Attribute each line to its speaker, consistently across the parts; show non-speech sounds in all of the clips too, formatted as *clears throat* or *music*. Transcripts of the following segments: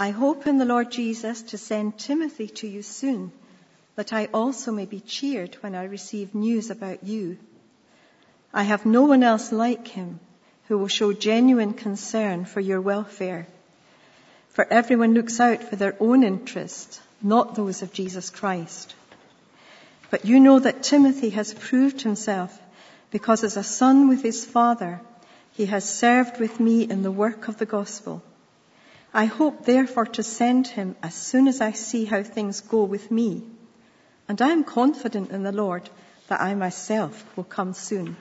Speaker 1: I hope in the Lord Jesus to send Timothy to you soon, that I also may be cheered when I receive news about you. I have no one else like him who will show genuine concern for your welfare. For everyone looks out for their own interest, not those of Jesus Christ. But you know that Timothy has proved himself because as a son with his father, he has served with me in the work of the gospel. I hope therefore to send him as soon as I see how things go with me. And I am confident in the Lord that I myself will come soon.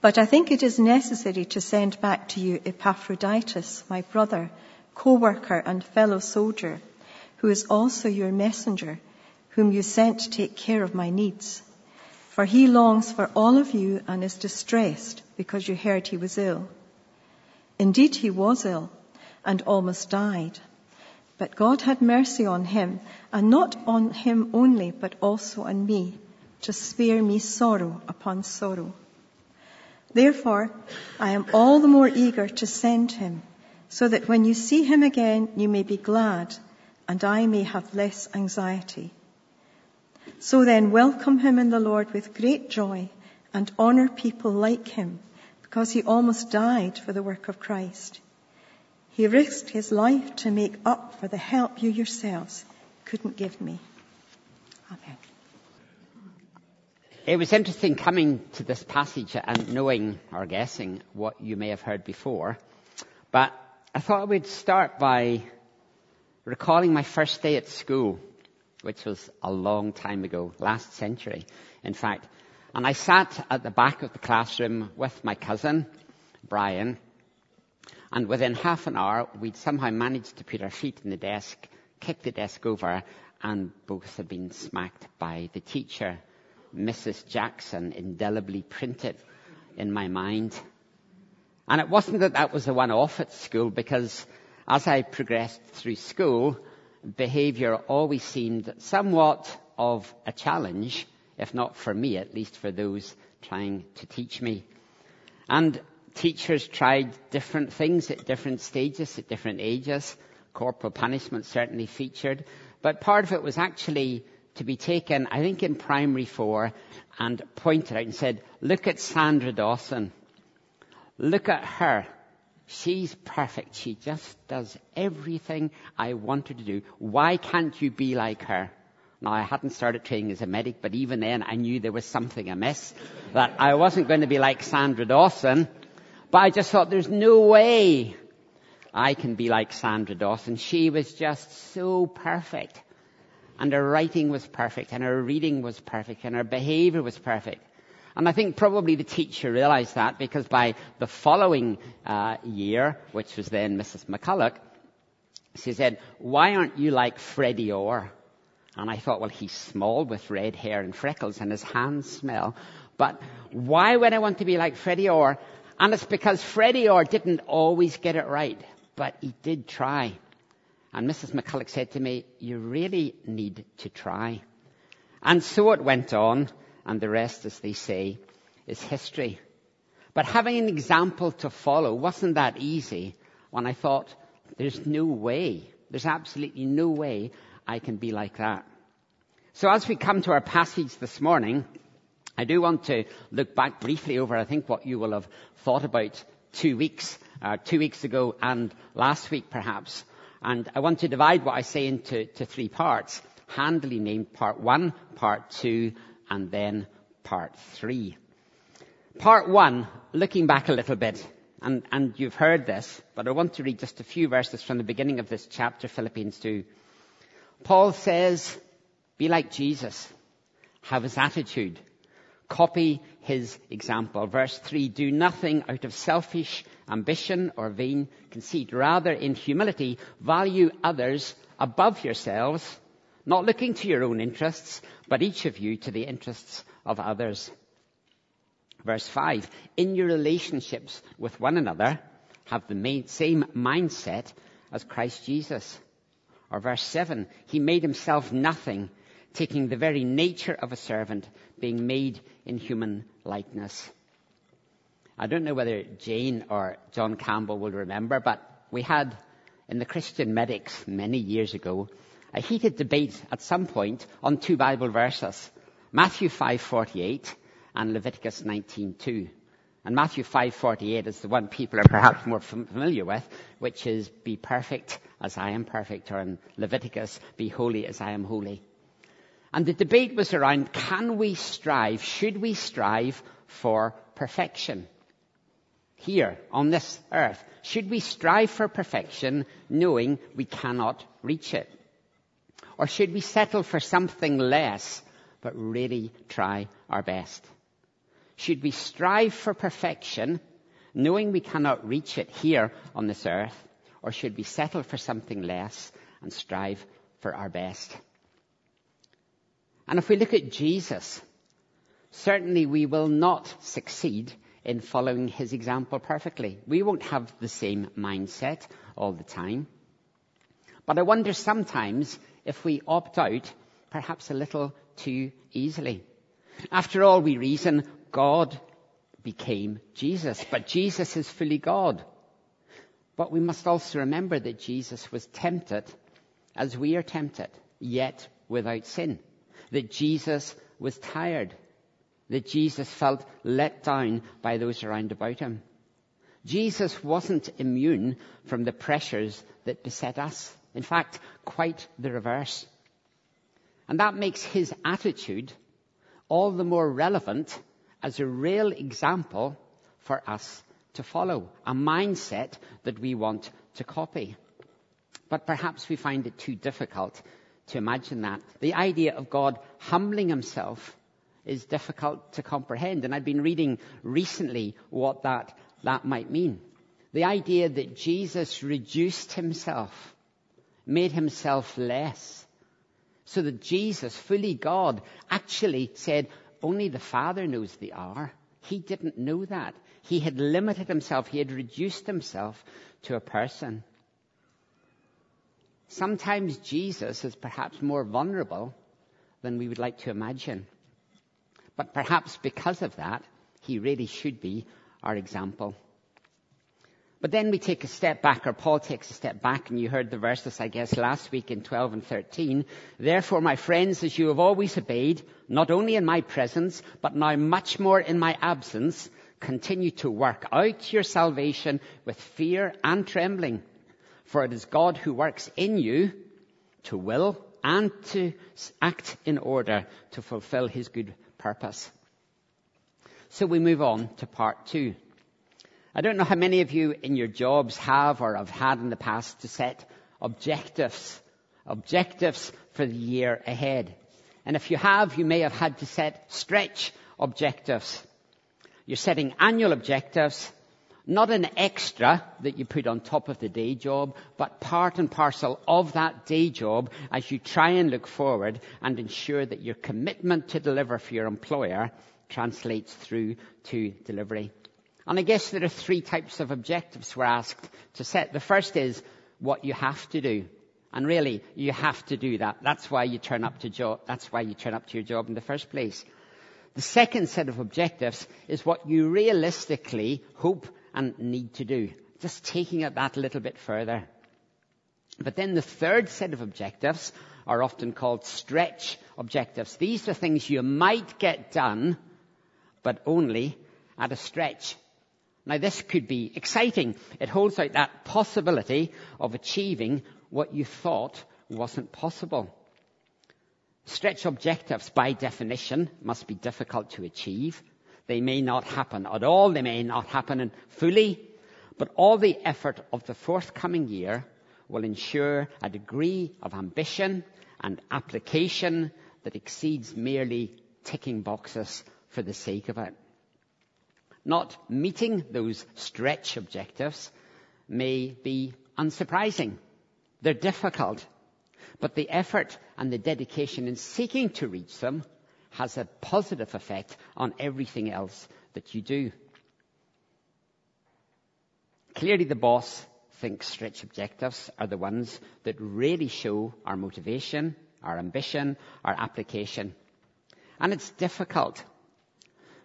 Speaker 1: But I think it is necessary to send back to you Epaphroditus, my brother, co-worker and fellow soldier, who is also your messenger, whom you sent to take care of my needs. For he longs for all of you and is distressed because you heard he was ill. Indeed, he was ill and almost died. But God had mercy on him, and not on him only, but also on me, to spare me sorrow upon sorrow. Therefore, I am all the more eager to send him, so that when you see him again, you may be glad, and I may have less anxiety. So then, welcome him in the Lord with great joy, and honor people like him, because he almost died for the work of Christ he risked his life to make up for the help you yourselves couldn't give me. Amen.
Speaker 2: It was interesting coming to this passage and knowing or guessing what you may have heard before. But I thought I would start by recalling my first day at school, which was a long time ago, last century, in fact. And I sat at the back of the classroom with my cousin, Brian, and within half an hour, we'd somehow managed to put our feet in the desk, kick the desk over, and both had been smacked by the teacher. Mrs. Jackson indelibly printed in my mind. And it wasn't that that was a one-off at school because as I progressed through school, behavior always seemed somewhat of a challenge, if not for me, at least for those trying to teach me. And teachers tried different things at different stages, at different ages. Corporal punishment certainly featured. But part of it was actually to be taken, I think in primary four, and pointed out and said, look at Sandra Dawson. Look at her. She's perfect. She just does everything I want her to do. Why can't you be like her? Now, I hadn't started training as a medic, but even then I knew there was something amiss. That I wasn't going to be like Sandra Dawson. But I just thought there's no way I can be like Sandra Dawson. She was just so perfect. And her writing was perfect, and her reading was perfect, and her behavior was perfect. And I think probably the teacher realized that because by the following uh, year, which was then Mrs. McCulloch, she said, why aren't you like Freddie Orr? And I thought, well, he's small with red hair and freckles and his hands smell. But why would I want to be like Freddie Orr? And it's because Freddie Orr didn't always get it right, but he did try. And Mrs. McCulloch said to me, you really need to try. And so it went on, and the rest, as they say, is history. But having an example to follow wasn't that easy when I thought, there's no way, there's absolutely no way I can be like that. So as we come to our passage this morning, I do want to look back briefly over, I think, what you will have thought about two weeks, uh, two weeks ago and last week perhaps. And I want to divide what I say into three parts, handily named part one, part two, and then part three. Part one, looking back a little bit, and, and you've heard this, but I want to read just a few verses from the beginning of this chapter, Philippians 2. Paul says, be like Jesus. Have his attitude Copy his example. Verse 3, do nothing out of selfish ambition or vain conceit. Rather, in humility, value others above yourselves, not looking to your own interests, but each of you to the interests of others. Verse 5, in your relationships with one another, have the same mindset as Christ Jesus. Or verse 7, he made himself nothing, taking the very nature of a servant, being made in human likeness. I don't know whether Jane or John Campbell will remember, but we had in the Christian medics many years ago a heated debate at some point on two Bible verses, Matthew 5:48 and Leviticus 19:2. And Matthew 5:48 is the one people are perhaps more familiar with, which is be perfect as I am perfect, or in Leviticus, be holy as I am holy. And the debate was around, can we strive, should we strive for perfection? Here, on this earth, should we strive for perfection knowing we cannot reach it? Or should we settle for something less, but really try our best? Should we strive for perfection, knowing we cannot reach it here on this earth? Or should we settle for something less and strive for our best? And if we look at Jesus, certainly we will not succeed in following his example perfectly. We won't have the same mindset all the time. But I wonder sometimes if we opt out perhaps a little too easily. After all, we reason God became Jesus, but Jesus is fully God. But we must also remember that Jesus was tempted as we are tempted, yet without sin. That Jesus was tired. That Jesus felt let down by those around about him. Jesus wasn't immune from the pressures that beset us. In fact, quite the reverse. And that makes his attitude all the more relevant as a real example for us to follow, a mindset that we want to copy. But perhaps we find it too difficult to imagine that. The idea of God humbling himself is difficult to comprehend. And I've been reading recently what that, that might mean. The idea that Jesus reduced himself made himself less. So that Jesus, fully God, actually said, only the Father knows the hour. He didn't know that. He had limited himself. He had reduced himself to a person. Sometimes Jesus is perhaps more vulnerable than we would like to imagine. But perhaps because of that, he really should be our example. But then we take a step back, or Paul takes a step back, and you heard the verses, I guess, last week in 12 and 13. Therefore, my friends, as you have always obeyed, not only in my presence, but now much more in my absence, continue to work out your salvation with fear and trembling. For it is God who works in you to will and to act in order to fulfill his good purpose. So we move on to part two. I don't know how many of you in your jobs have or have had in the past to set objectives, objectives for the year ahead. And if you have, you may have had to set stretch objectives. You're setting annual objectives, not an extra that you put on top of the day job, but part and parcel of that day job as you try and look forward and ensure that your commitment to deliver for your employer translates through to delivery. And I guess there are three types of objectives we're asked to set. The first is what you have to do. And really, you have to do that. That's why you turn up to job, that's why you turn up to your job in the first place. The second set of objectives is what you realistically hope and need to do. Just taking it that a little bit further. But then the third set of objectives are often called stretch objectives. These are things you might get done, but only at a stretch. Now this could be exciting. It holds out that possibility of achieving what you thought wasn't possible. Stretch objectives by definition must be difficult to achieve. They may not happen at all. They may not happen fully. But all the effort of the forthcoming year will ensure a degree of ambition and application that exceeds merely ticking boxes for the sake of it not meeting those stretch objectives may be unsurprising. They're difficult. But the effort and the dedication in seeking to reach them has a positive effect on everything else that you do. Clearly the boss thinks stretch objectives are the ones that really show our motivation, our ambition, our application. And it's difficult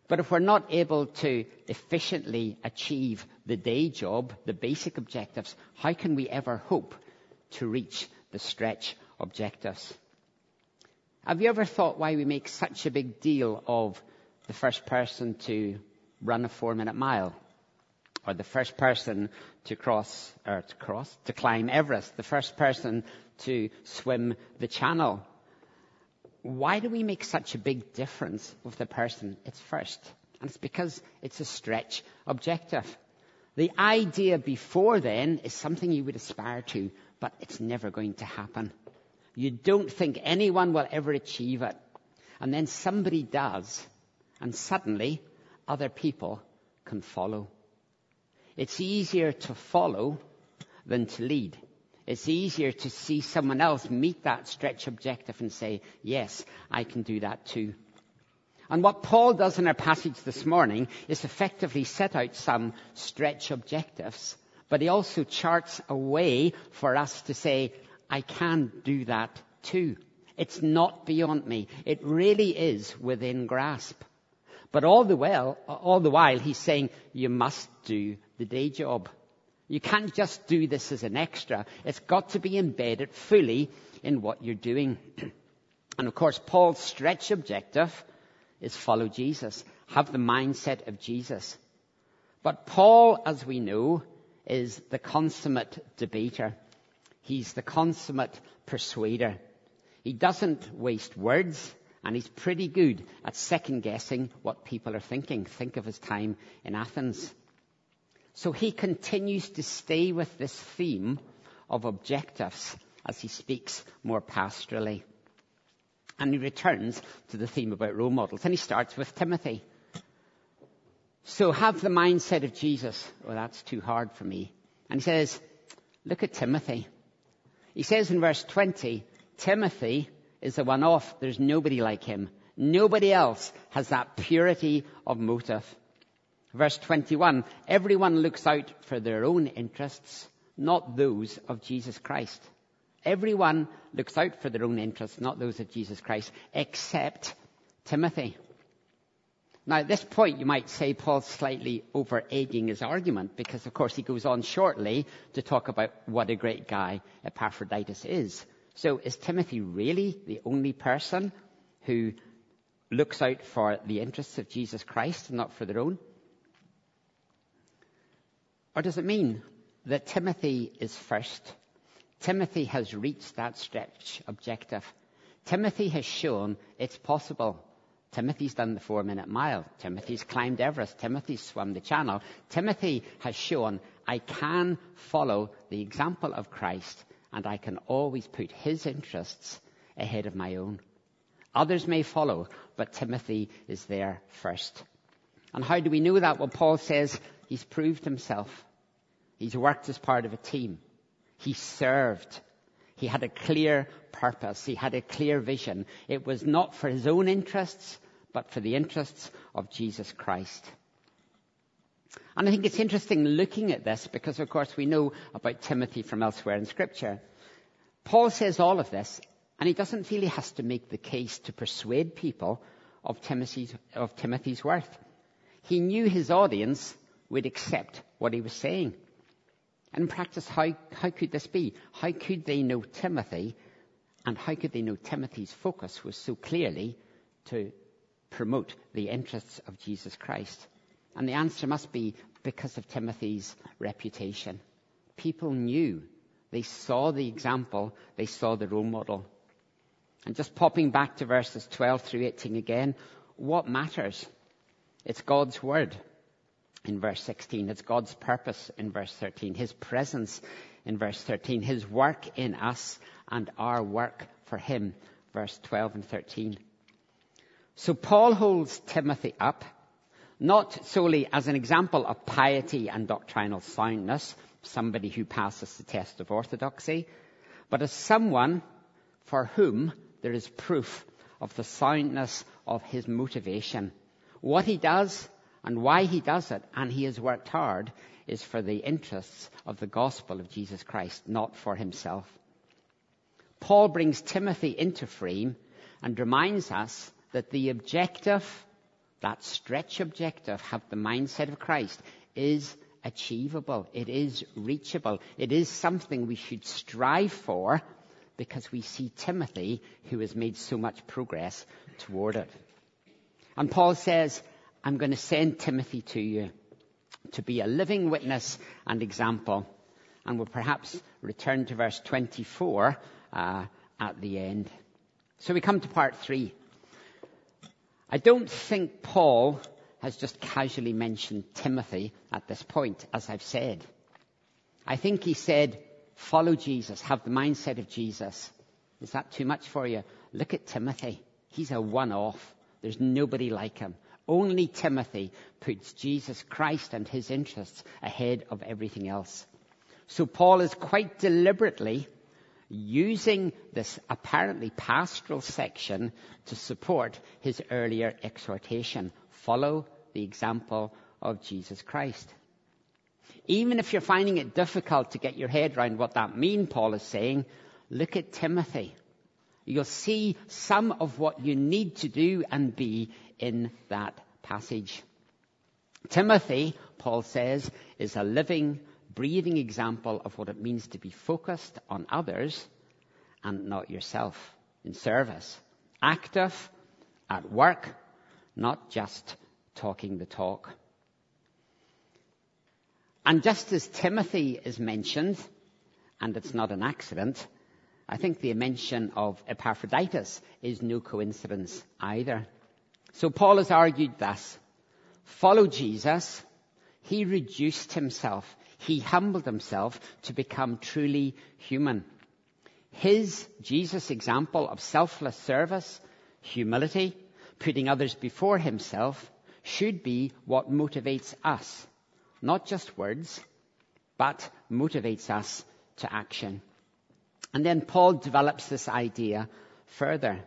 Speaker 2: but if we're not able to efficiently achieve the day job, the basic objectives, how can we ever hope to reach the stretch objectives? Have you ever thought why we make such a big deal of the first person to run a four minute mile? Or the first person to cross, or to cross, to climb Everest, the first person to swim the channel. Why do we make such a big difference with the person it's first? And it's because it's a stretch objective. The idea before then is something you would aspire to, but it's never going to happen. You don't think anyone will ever achieve it. And then somebody does, and suddenly other people can follow. It's easier to follow than to lead. It's easier to see someone else meet that stretch objective and say, yes, I can do that too. And what Paul does in our passage this morning is effectively set out some stretch objectives, but he also charts a way for us to say, I can do that too. It's not beyond me. It really is within grasp. But all the while, all the while, he's saying, you must do the day job. You can't just do this as an extra. It's got to be embedded fully in what you're doing. *clears throat* and of course, Paul's stretch objective is follow Jesus. Have the mindset of Jesus. But Paul, as we know, is the consummate debater. He's the consummate persuader. He doesn't waste words and he's pretty good at second guessing what people are thinking. Think of his time in Athens. So he continues to stay with this theme of objectives as he speaks more pastorally. And he returns to the theme about role models. And he starts with Timothy. So have the mindset of Jesus. Well, that's too hard for me. And he says, look at Timothy. He says in verse 20, Timothy is a one-off. There's nobody like him. Nobody else has that purity of motive. Verse 21, everyone looks out for their own interests, not those of Jesus Christ. Everyone looks out for their own interests, not those of Jesus Christ, except Timothy. Now, at this point, you might say Paul's slightly over egging his argument because, of course, he goes on shortly to talk about what a great guy Epaphroditus is. So, is Timothy really the only person who looks out for the interests of Jesus Christ and not for their own? Or does it mean that Timothy is first? Timothy has reached that stretch objective. Timothy has shown it's possible. Timothy's done the four minute mile. Timothy's climbed Everest. Timothy's swum the channel. Timothy has shown I can follow the example of Christ and I can always put his interests ahead of my own. Others may follow, but Timothy is there first. And how do we know that? Well, Paul says He's proved himself. He's worked as part of a team. He served. He had a clear purpose. He had a clear vision. It was not for his own interests, but for the interests of Jesus Christ. And I think it's interesting looking at this because, of course, we know about Timothy from elsewhere in Scripture. Paul says all of this, and he doesn't feel he has to make the case to persuade people of Timothy's, of Timothy's worth. He knew his audience would accept what he was saying. In practice, how, how could this be? How could they know Timothy? And how could they know Timothy's focus was so clearly to promote the interests of Jesus Christ? And the answer must be because of Timothy's reputation. People knew. They saw the example. They saw the role model. And just popping back to verses 12 through 18 again, what matters? It's God's word in verse 16. It's God's purpose in verse 13. His presence in verse 13. His work in us and our work for Him, verse 12 and 13. So Paul holds Timothy up, not solely as an example of piety and doctrinal soundness, somebody who passes the test of orthodoxy, but as someone for whom there is proof of the soundness of his motivation. What he does and why he does it, and he has worked hard, is for the interests of the gospel of Jesus Christ, not for himself. Paul brings Timothy into frame and reminds us that the objective, that stretch objective, have the mindset of Christ, is achievable. It is reachable. It is something we should strive for because we see Timothy who has made so much progress toward it. And Paul says, I'm going to send Timothy to you to be a living witness and example. And we'll perhaps return to verse 24 uh, at the end. So we come to part three. I don't think Paul has just casually mentioned Timothy at this point, as I've said. I think he said, follow Jesus, have the mindset of Jesus. Is that too much for you? Look at Timothy. He's a one-off. There's nobody like him. Only Timothy puts Jesus Christ and his interests ahead of everything else. So Paul is quite deliberately using this apparently pastoral section to support his earlier exhortation. Follow the example of Jesus Christ. Even if you're finding it difficult to get your head around what that means, Paul is saying, look at Timothy. You'll see some of what you need to do and be in that passage. Timothy, Paul says, is a living, breathing example of what it means to be focused on others and not yourself in service. Active at work, not just talking the talk. And just as Timothy is mentioned, and it's not an accident, I think the mention of Epaphroditus is no coincidence either. So Paul has argued thus. Follow Jesus. He reduced himself. He humbled himself to become truly human. His, Jesus' example of selfless service, humility, putting others before himself, should be what motivates us not just words, but motivates us to action. And then Paul develops this idea further.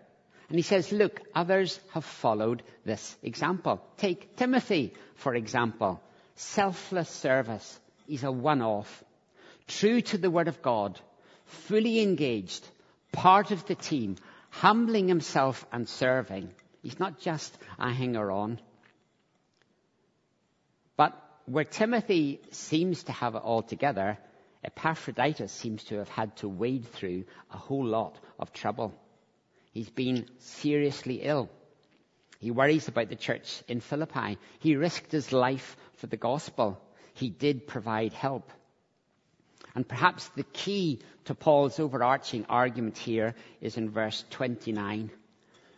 Speaker 2: And he says, look, others have followed this example. Take Timothy, for example. Selfless service. He's a one-off. True to the word of God. Fully engaged. Part of the team. Humbling himself and serving. He's not just a hanger-on. But where Timothy seems to have it all together, Epaphroditus seems to have had to wade through a whole lot of trouble. He's been seriously ill. He worries about the church in Philippi. He risked his life for the gospel. He did provide help. And perhaps the key to Paul's overarching argument here is in verse 29,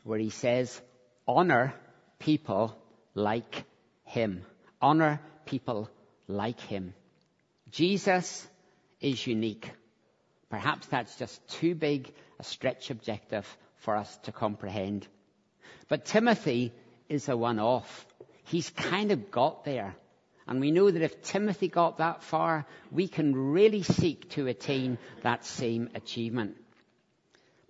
Speaker 2: where he says, honor people like him. Honor people like him. Jesus is unique. Perhaps that's just too big a stretch objective for us to comprehend. But Timothy is a one-off. He's kind of got there. And we know that if Timothy got that far, we can really seek to attain that same achievement.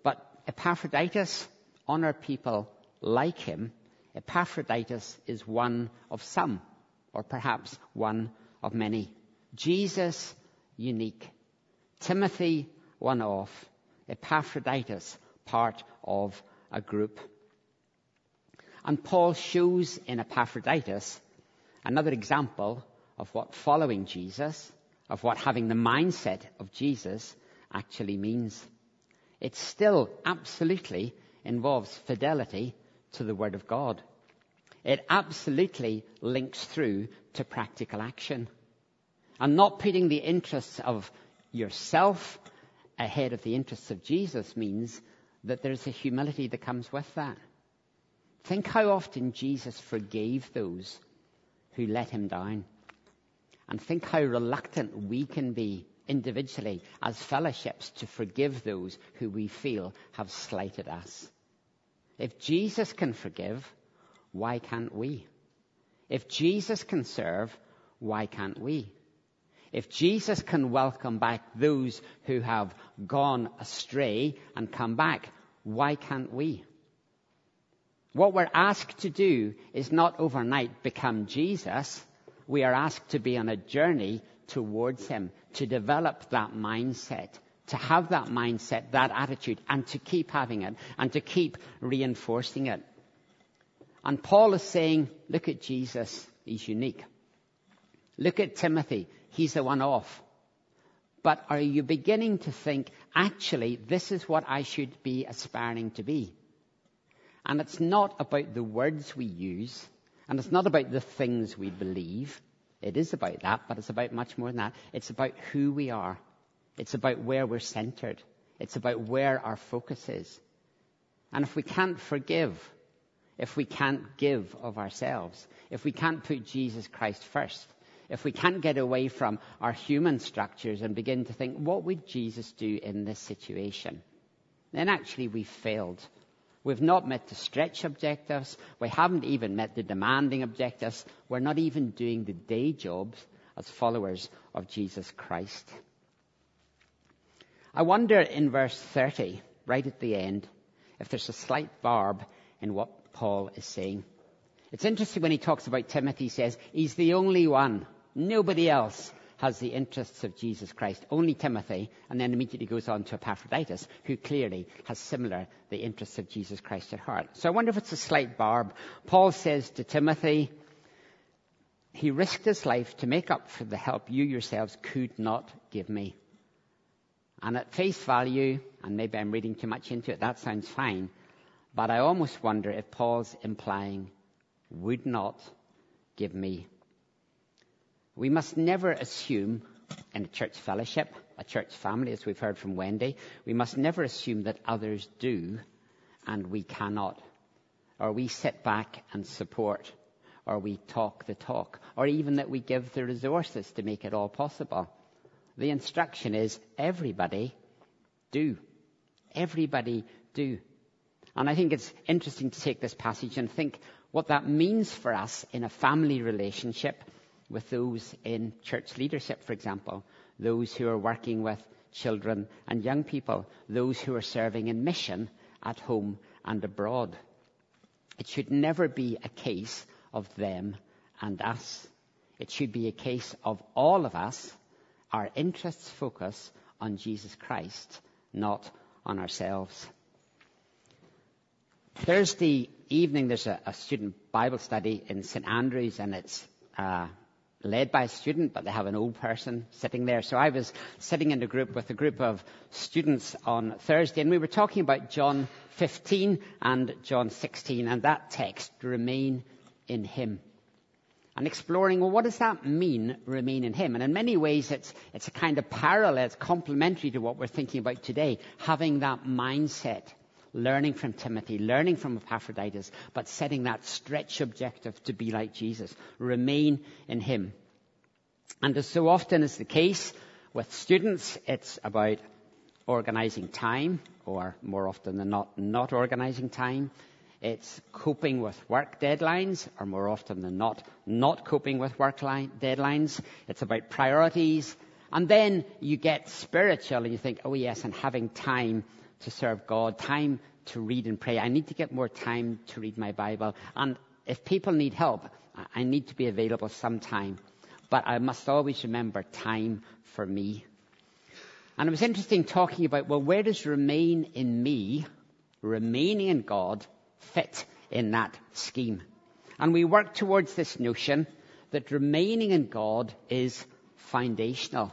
Speaker 2: But Epaphroditus, honor people like him. Epaphroditus is one of some or perhaps one of many. Jesus, unique. Timothy, one off. Epaphroditus, part of a group. And Paul shows in Epaphroditus another example of what following Jesus, of what having the mindset of Jesus actually means. It still absolutely involves fidelity to the Word of God. It absolutely links through to practical action. And not putting the interests of yourself ahead of the interests of Jesus means that there's a humility that comes with that. Think how often Jesus forgave those who let him down. And think how reluctant we can be individually as fellowships to forgive those who we feel have slighted us. If Jesus can forgive, why can't we? If Jesus can serve, why can't we? If Jesus can welcome back those who have gone astray and come back, why can't we? What we're asked to do is not overnight become Jesus. We are asked to be on a journey towards Him, to develop that mindset, to have that mindset, that attitude, and to keep having it, and to keep reinforcing it. And Paul is saying, look at Jesus, he's unique. Look at Timothy. He's a one off. But are you beginning to think, actually, this is what I should be aspiring to be? And it's not about the words we use, and it's not about the things we believe. It is about that, but it's about much more than that. It's about who we are. It's about where we're centered. It's about where our focus is. And if we can't forgive, if we can't give of ourselves, if we can't put Jesus Christ first, if we can't get away from our human structures and begin to think, what would Jesus do in this situation? Then actually we've failed. We've not met the stretch objectives. We haven't even met the demanding objectives. We're not even doing the day jobs as followers of Jesus Christ. I wonder in verse 30, right at the end, if there's a slight barb in what Paul is saying. It's interesting when he talks about Timothy, he says, he's the only one Nobody else has the interests of Jesus Christ, only Timothy, and then immediately goes on to Epaphroditus, who clearly has similar the interests of Jesus Christ at heart. So I wonder if it's a slight barb. Paul says to Timothy, he risked his life to make up for the help you yourselves could not give me. And at face value, and maybe I'm reading too much into it, that sounds fine, but I almost wonder if Paul's implying would not give me we must never assume in a church fellowship, a church family, as we've heard from Wendy, we must never assume that others do and we cannot. Or we sit back and support, or we talk the talk, or even that we give the resources to make it all possible. The instruction is everybody do. Everybody do. And I think it's interesting to take this passage and think what that means for us in a family relationship with those in church leadership, for example, those who are working with children and young people, those who are serving in mission at home and abroad. It should never be a case of them and us. It should be a case of all of us, our interests focus on Jesus Christ, not on ourselves. Thursday evening, there's a, a student Bible study in St. Andrews, and it's uh, led by a student, but they have an old person sitting there. So I was sitting in a group with a group of students on Thursday, and we were talking about John 15 and John 16, and that text, remain in Him. And exploring, well, what does that mean, remain in Him? And in many ways, it's, it's a kind of parallel, it's complementary to what we're thinking about today, having that mindset learning from Timothy, learning from Epaphroditus, but setting that stretch objective to be like Jesus. Remain in Him. And as so often is the case with students, it's about organizing time, or more often than not, not organizing time. It's coping with work deadlines, or more often than not, not coping with work line, deadlines. It's about priorities. And then you get spiritual and you think, oh yes, and having time to serve God, time to read and pray. I need to get more time to read my Bible. And if people need help, I need to be available sometime. But I must always remember time for me. And it was interesting talking about, well, where does remain in me, remaining in God, fit in that scheme? And we work towards this notion that remaining in God is foundational.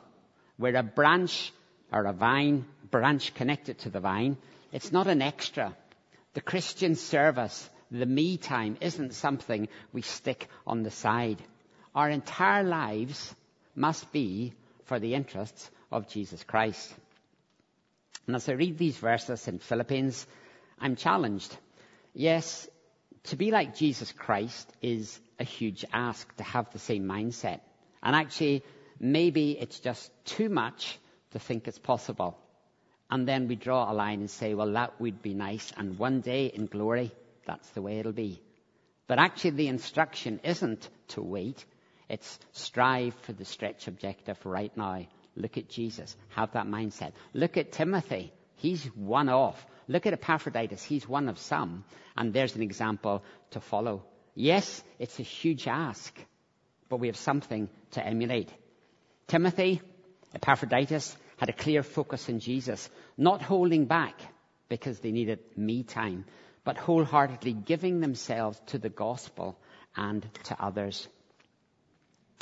Speaker 2: Where a branch or a vine branch connected to the vine. It's not an extra. The Christian service, the me time, isn't something we stick on the side. Our entire lives must be for the interests of Jesus Christ. And as I read these verses in Philippians, I'm challenged. Yes, to be like Jesus Christ is a huge ask to have the same mindset. And actually, maybe it's just too much to think it's possible. And then we draw a line and say, well, that would be nice. And one day in glory, that's the way it'll be. But actually, the instruction isn't to wait. It's strive for the stretch objective right now. Look at Jesus. Have that mindset. Look at Timothy. He's one off. Look at Epaphroditus. He's one of some. And there's an example to follow. Yes, it's a huge ask, but we have something to emulate. Timothy, Epaphroditus, had a clear focus in Jesus, not holding back because they needed me time, but wholeheartedly giving themselves to the gospel and to others.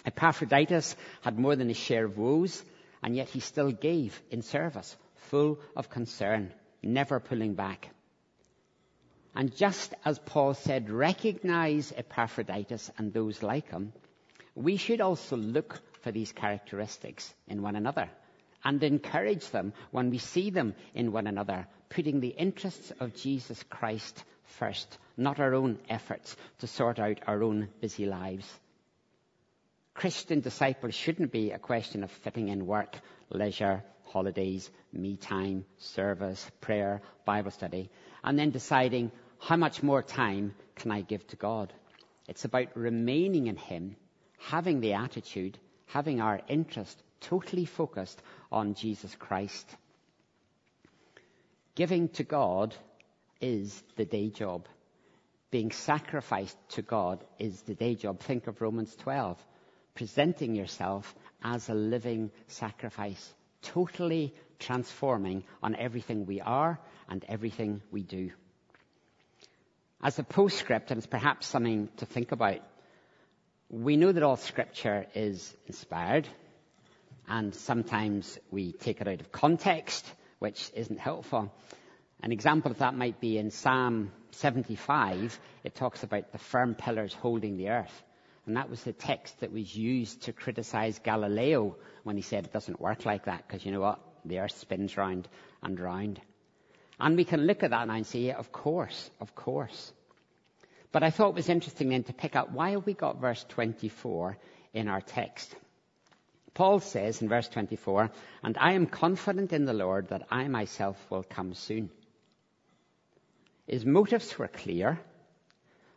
Speaker 2: Epaphroditus had more than his share of woes, and yet he still gave in service, full of concern, never pulling back. And just as Paul said, recognize Epaphroditus and those like him, we should also look for these characteristics in one another and encourage them when we see them in one another, putting the interests of Jesus Christ first, not our own efforts to sort out our own busy lives. Christian disciples shouldn't be a question of fitting in work, leisure, holidays, me time, service, prayer, Bible study, and then deciding how much more time can I give to God. It's about remaining in Him, having the attitude, having our interest totally focused on Jesus Christ. Giving to God is the day job. Being sacrificed to God is the day job. Think of Romans 12. Presenting yourself as a living sacrifice, totally transforming on everything we are and everything we do. As a postscript, and it's perhaps something to think about, we know that all scripture is inspired, and sometimes we take it out of context, which isn't helpful. An example of that might be in Psalm 75. It talks about the firm pillars holding the earth. And that was the text that was used to criticize Galileo when he said it doesn't work like that, because you know what? The earth spins round and round. And we can look at that and say, yeah, of course, of course. But I thought it was interesting then to pick up why have we got verse 24 in our text? Paul says in verse 24, and I am confident in the Lord that I myself will come soon. His motives were clear,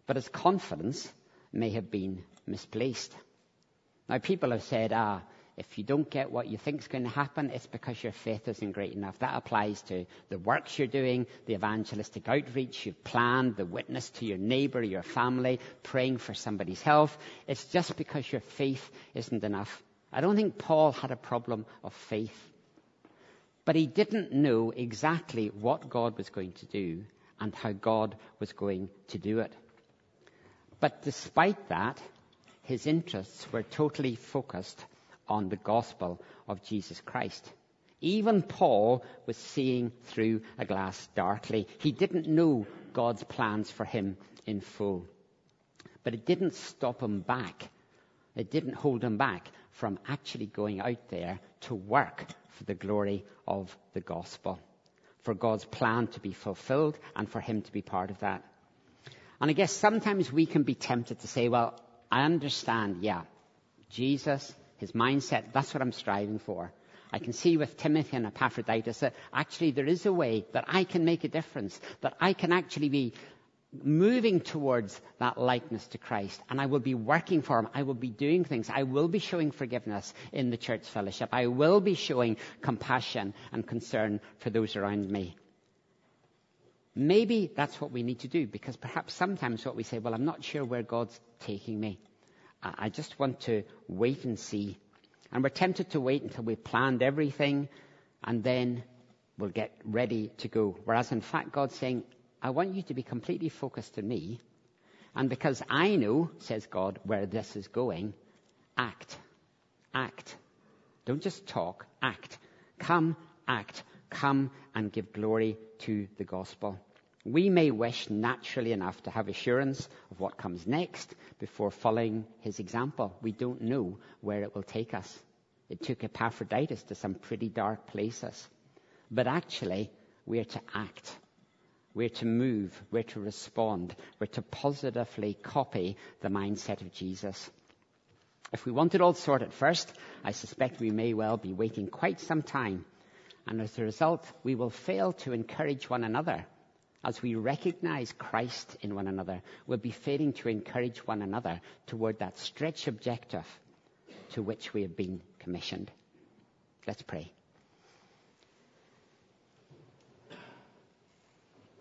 Speaker 2: but his confidence may have been misplaced. Now, people have said, ah, if you don't get what you think is going to happen, it's because your faith isn't great enough. That applies to the works you're doing, the evangelistic outreach you've planned, the witness to your neighbor, your family, praying for somebody's health. It's just because your faith isn't enough. I don't think Paul had a problem of faith. But he didn't know exactly what God was going to do and how God was going to do it. But despite that, his interests were totally focused on the gospel of Jesus Christ. Even Paul was seeing through a glass darkly. He didn't know God's plans for him in full. But it didn't stop him back. It didn't hold him back from actually going out there to work for the glory of the gospel for God's plan to be fulfilled and for Him to be part of that. And I guess sometimes we can be tempted to say, well, I understand, yeah, Jesus, his mindset, that's what I'm striving for. I can see with Timothy and Epaphroditus that actually there is a way that I can make a difference, that I can actually be moving towards that likeness to Christ. And I will be working for Him. I will be doing things. I will be showing forgiveness in the church fellowship. I will be showing compassion and concern for those around me. Maybe that's what we need to do because perhaps sometimes what we say, well, I'm not sure where God's taking me. I just want to wait and see. And we're tempted to wait until we've planned everything and then we'll get ready to go. Whereas in fact, God's saying, I want you to be completely focused on me. And because I know, says God, where this is going, act. Act. Don't just talk, act. Come, act. Come and give glory to the gospel. We may wish naturally enough to have assurance of what comes next before following his example. We don't know where it will take us. It took Epaphroditus to some pretty dark places. But actually, we are to act. We're to move. We're to respond. We're to positively copy the mindset of Jesus. If we want it all sorted first, I suspect we may well be waiting quite some time. And as a result, we will fail to encourage one another. As we recognize Christ in one another, we'll be failing to encourage one another toward that stretch objective to which we have been commissioned. Let's pray.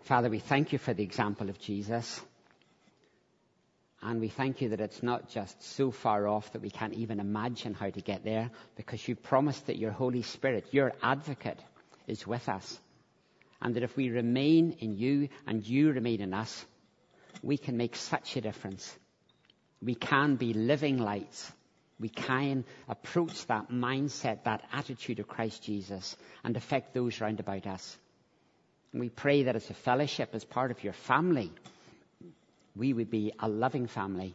Speaker 2: Father, we thank you for the example of Jesus. And we thank you that it's not just so far off that we can't even imagine how to get there, because you promised that your Holy Spirit, your advocate, is with us. And that if we remain in you and you remain in us, we can make such a difference. We can be living lights we can approach that mindset, that attitude of Christ Jesus and affect those round about us. We pray that as a fellowship, as part of your family, we would be a loving family,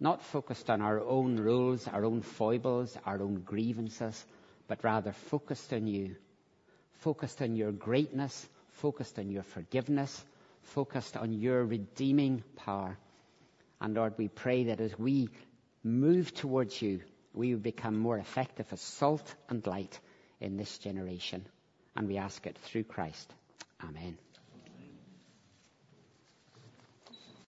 Speaker 2: not focused on our own rules, our own foibles, our own grievances, but rather focused on you, focused on your greatness, focused on your forgiveness, focused on your redeeming power. And Lord, we pray that as we move towards you, we will become more effective as salt and light in this generation. And we ask it through Christ. Amen.